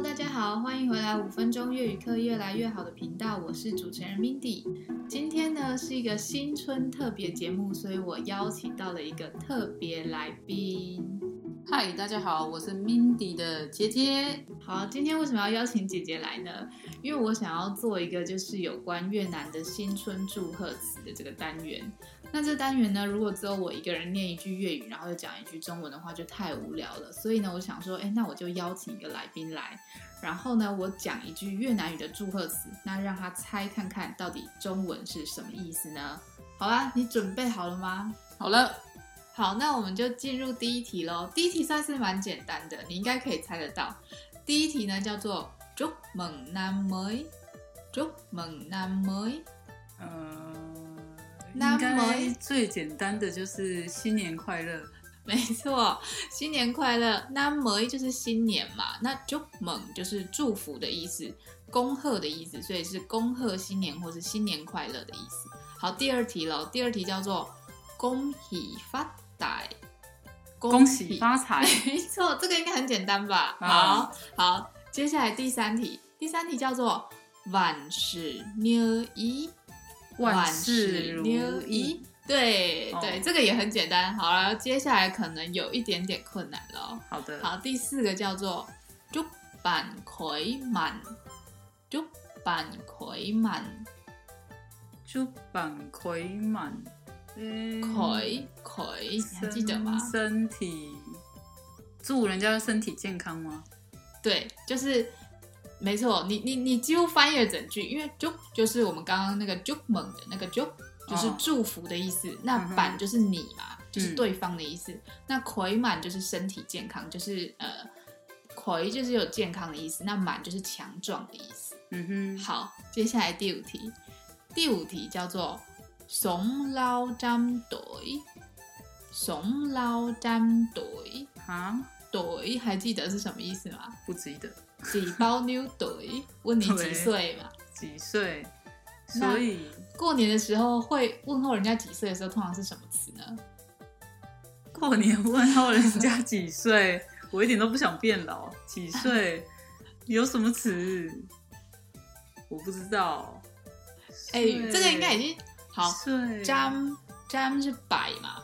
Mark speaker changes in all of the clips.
Speaker 1: Hello，大家好，欢迎回来五分钟粤语课越来越好的频道，我是主持人 Mindy。今天呢是一个新春特别节目，所以我邀请到了一个特别来宾。
Speaker 2: 嗨，大家好，我是 Mindy 的姐姐。
Speaker 1: 好，今天为什么要邀请姐姐来呢？因为我想要做一个就是有关越南的新春祝贺词的这个单元。那这单元呢，如果只有我一个人念一句粤语，然后又讲一句中文的话，就太无聊了。所以呢，我想说，哎，那我就邀请一个来宾来，然后呢，我讲一句越南语的祝贺词，那让他猜看看到底中文是什么意思呢？好啦，你准备好了吗？
Speaker 2: 好了，
Speaker 1: 好，那我们就进入第一题喽。第一题算是蛮简单的，你应该可以猜得到。第一题呢叫做 Chúc mừng năm mới，Chúc mừng năm mới，
Speaker 2: 嗯。应该最简单的就是新年快乐，
Speaker 1: 没错，新年快乐。那么就是新年嘛，那祝猛就是祝福的意思，恭贺的意思，所以是恭贺新年或是新年快乐的意思。好，第二题喽，第二题叫做恭喜发财，
Speaker 2: 恭喜发财，
Speaker 1: 没错，这个应该很简单吧？好、啊、好，接下来第三题，第三题叫做万事如意。
Speaker 2: 万事如意，
Speaker 1: 对、哦、对，这个也很简单。好了，接下来可能有一点点困难了。
Speaker 2: 好的，
Speaker 1: 好，第四个叫做祝板魁满，祝板魁满，
Speaker 2: 祝板魁满，
Speaker 1: 魁魁，你还记得吗？
Speaker 2: 身体，祝人家身体健康吗？
Speaker 1: 对，就是。没错，你你你几乎翻译了整句，因为祝就是我们刚刚那个祝猛的那个祝，就是祝福的意思。哦、那板就是你嘛，嗯、就是对方的意思。嗯、那魁满就是身体健康，就是呃，魁就是有健康的意思。那满就是强壮的意思。嗯哼。好，接下来第五题，第五题叫做 sống lâu trăm tuổi，sống lâu trăm tuổi。啊，tuổi 还记得是什么意思吗？
Speaker 2: 不记得。
Speaker 1: 几包妞对，问你几岁嘛？
Speaker 2: 几岁？所以
Speaker 1: 过年的时候会问候人家几岁的时候，通常是什么词呢？
Speaker 2: 过年问候人家几岁，我一点都不想变老。几岁？有什么词？我不知道。
Speaker 1: 哎、欸，这个应该已经好。岁，trăm trăm 是百嘛？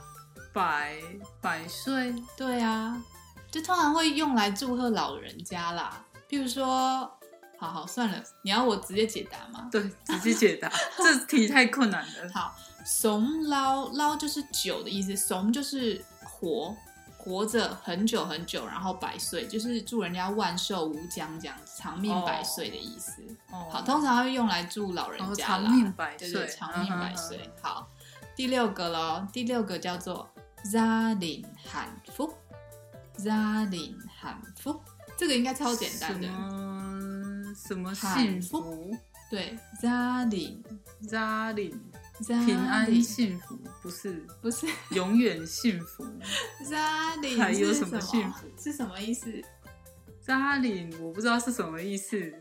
Speaker 2: 百百岁？
Speaker 1: 对啊，就通常会用来祝贺老人家啦。譬如说，好好算了，你要我直接解答吗？
Speaker 2: 对，直接解答，这题太困难了。
Speaker 1: 好，sống lâu lâu 就是久的意思，sống 就是活，活着很久很久，然后百岁就是祝人家万寿无疆，这样长命百岁的意思。哦，好，通常会用来祝老人家啦，
Speaker 2: 长命百岁，
Speaker 1: 对，长命百岁。嗯、好，第六个喽，第六个叫做 phúc，gia đình hạnh phúc。这个应该超简单的，
Speaker 2: 什么幸福？
Speaker 1: 对，gia đình，gia
Speaker 2: đình，平安幸福，不是，
Speaker 1: 不是，
Speaker 2: 永远幸福。
Speaker 1: gia đình
Speaker 2: 还有什么幸福？
Speaker 1: 是什么意思
Speaker 2: ？gia đình 我不知道是什么意思。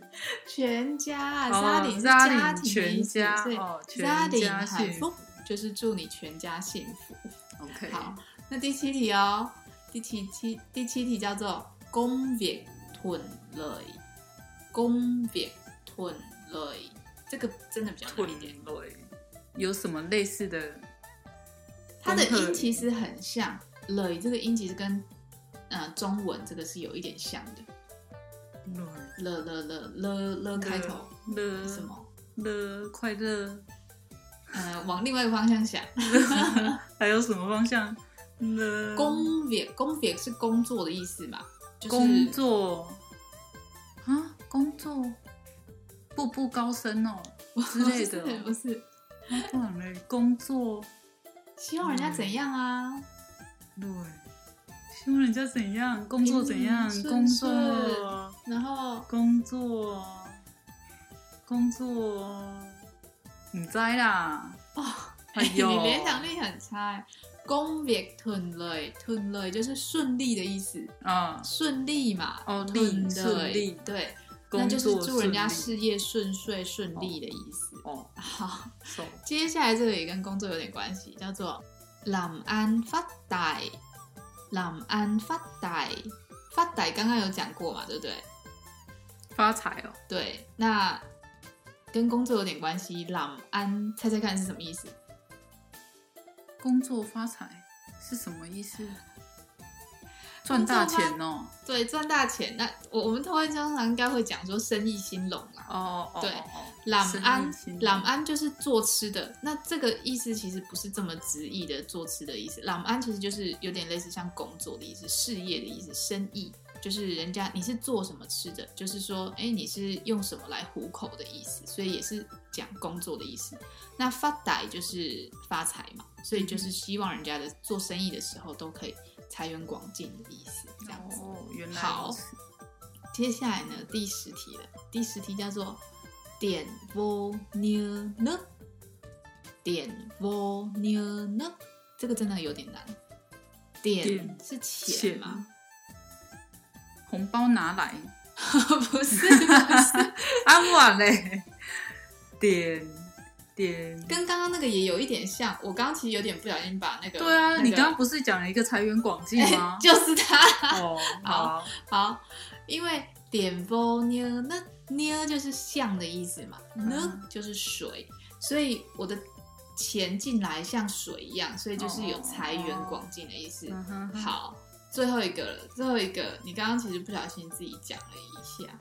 Speaker 1: 全家，gia đình 是家庭全家，哦，
Speaker 2: 全家幸福，
Speaker 1: 就是祝你全家幸福。
Speaker 2: OK，
Speaker 1: 好，那第七题哦，第七题，第七题叫做。Công việc thuận lợi，công việc thuận lợi，这个真的比较难一点。
Speaker 2: 有什么类似的？
Speaker 1: 它的音其实很像，lợi 这个音其实跟呃中文这个是有一点像的。了了了了了开头，
Speaker 2: 了
Speaker 1: 什么？
Speaker 2: 了快乐。
Speaker 1: 呃，往另外一个方向想。
Speaker 2: 还有什么方向？
Speaker 1: 了。công việc，công việc 是工作的意思嘛？
Speaker 2: 工作啊，工作，步步高升哦之类的，
Speaker 1: 不是，
Speaker 2: 不然嘞，工作，
Speaker 1: 希望人家怎样啊？
Speaker 2: 对，希望人家怎样？工作怎样？工作，
Speaker 1: 然后
Speaker 2: 工作，工作，你在啦？哦，
Speaker 1: 你联想力很差。Công việc thuận lợi，thuận lợi 就是顺利的意思嗯，顺利嘛，
Speaker 2: 哦，顺利，
Speaker 1: 对，那就是祝人家事业顺遂顺利的意思。哦，好，接下来这个也跟工作有点关系，叫做 làm ăn phát tài，làm ăn phát tài，发财刚刚有讲过嘛，对不对？
Speaker 2: 发财哦。
Speaker 1: 对，那跟工作有点关系。朗安，猜猜看是什么意思？
Speaker 2: 工作发财是什么意思？赚大钱哦，
Speaker 1: 对，赚大钱。那我我们通常常应该会讲说生意兴隆啊。
Speaker 2: 哦哦，
Speaker 1: 对，朗安，朗安就是做吃的。那这个意思其实不是这么直译的做吃的意思。朗安其实就是有点类似像工作的意思，事业的意思，生意就是人家你是做什么吃的，就是说，哎，你是用什么来糊口的意思，所以也是讲工作的意思。那发财就是发财嘛，所以就是希望人家的做生意的时候都可以。财源广进的意思，这样子。
Speaker 2: 哦，原来
Speaker 1: 好。接下来呢，第十题了。第十题叫做点 vô nhớ nước，点 vô nhớ nước，这个真的有点难。点是钱吗？
Speaker 2: 红包拿来？
Speaker 1: 不是，不是。
Speaker 2: 安晚嘞。点。点
Speaker 1: 跟刚刚那个也有一点像，我刚刚其实有点不小心把那个。
Speaker 2: 对啊，
Speaker 1: 那个、
Speaker 2: 你刚刚不是讲了一个财源广进吗？
Speaker 1: 就是他。
Speaker 2: 哦，
Speaker 1: 好好，因为点波妞，那妞就是像的意思嘛，呢、嗯、就是水，所以我的钱进来像水一样，所以就是有财源广进的意思。
Speaker 2: 哦、
Speaker 1: 好，最后一个了，最后一个，你刚刚其实不小心自己讲了一下。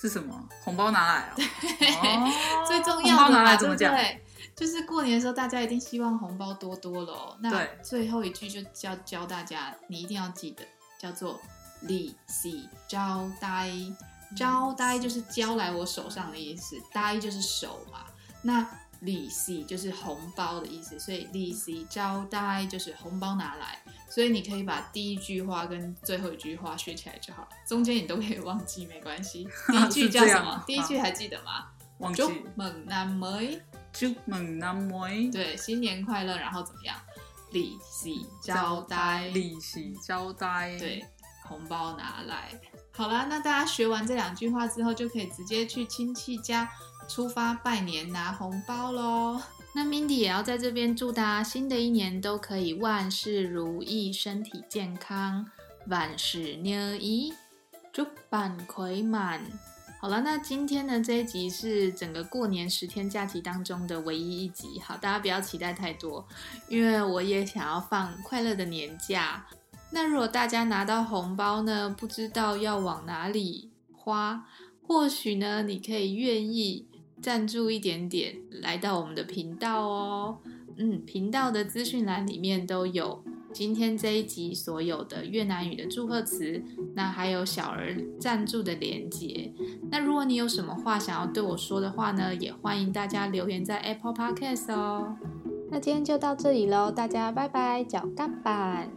Speaker 2: 是什么？红包拿来哦！对
Speaker 1: 哦最重要的，红包拿来怎么讲？对，就是过年的时候，大家一定希望红包多多喽。那最后一句就教教大家，你一定要记得，叫做“利息招待”。招待就是交来我手上的意思，呆就是手嘛。那利息就是红包的意思，所以利息招待就是红包拿来。所以你可以把第一句话跟最后一句话学起来就好了，中间你都可以忘记没关系。第一句叫什么？第一句还记得吗？
Speaker 2: 忘记。
Speaker 1: 祝梦南梅，
Speaker 2: 祝梦南梅。
Speaker 1: 对，新年快乐，然后怎么样？利息交代，
Speaker 2: 利息交代。
Speaker 1: 对，红包拿来。好啦，那大家学完这两句话之后，就可以直接去亲戚家出发拜年拿红包喽。那 Mindy 也要在这边祝大家新的一年都可以万事如意，身体健康，万事如意，祝办亏满。好了，那今天呢，这一集是整个过年十天假期当中的唯一一集。好，大家不要期待太多，因为我也想要放快乐的年假。那如果大家拿到红包呢，不知道要往哪里花，或许呢，你可以愿意。赞助一点点，来到我们的频道哦。嗯，频道的资讯栏里面都有今天这一集所有的越南语的祝贺词，那还有小儿赞助的连接。那如果你有什么话想要对我说的话呢，也欢迎大家留言在 Apple Podcast 哦。那今天就到这里喽，大家拜拜，脚干板。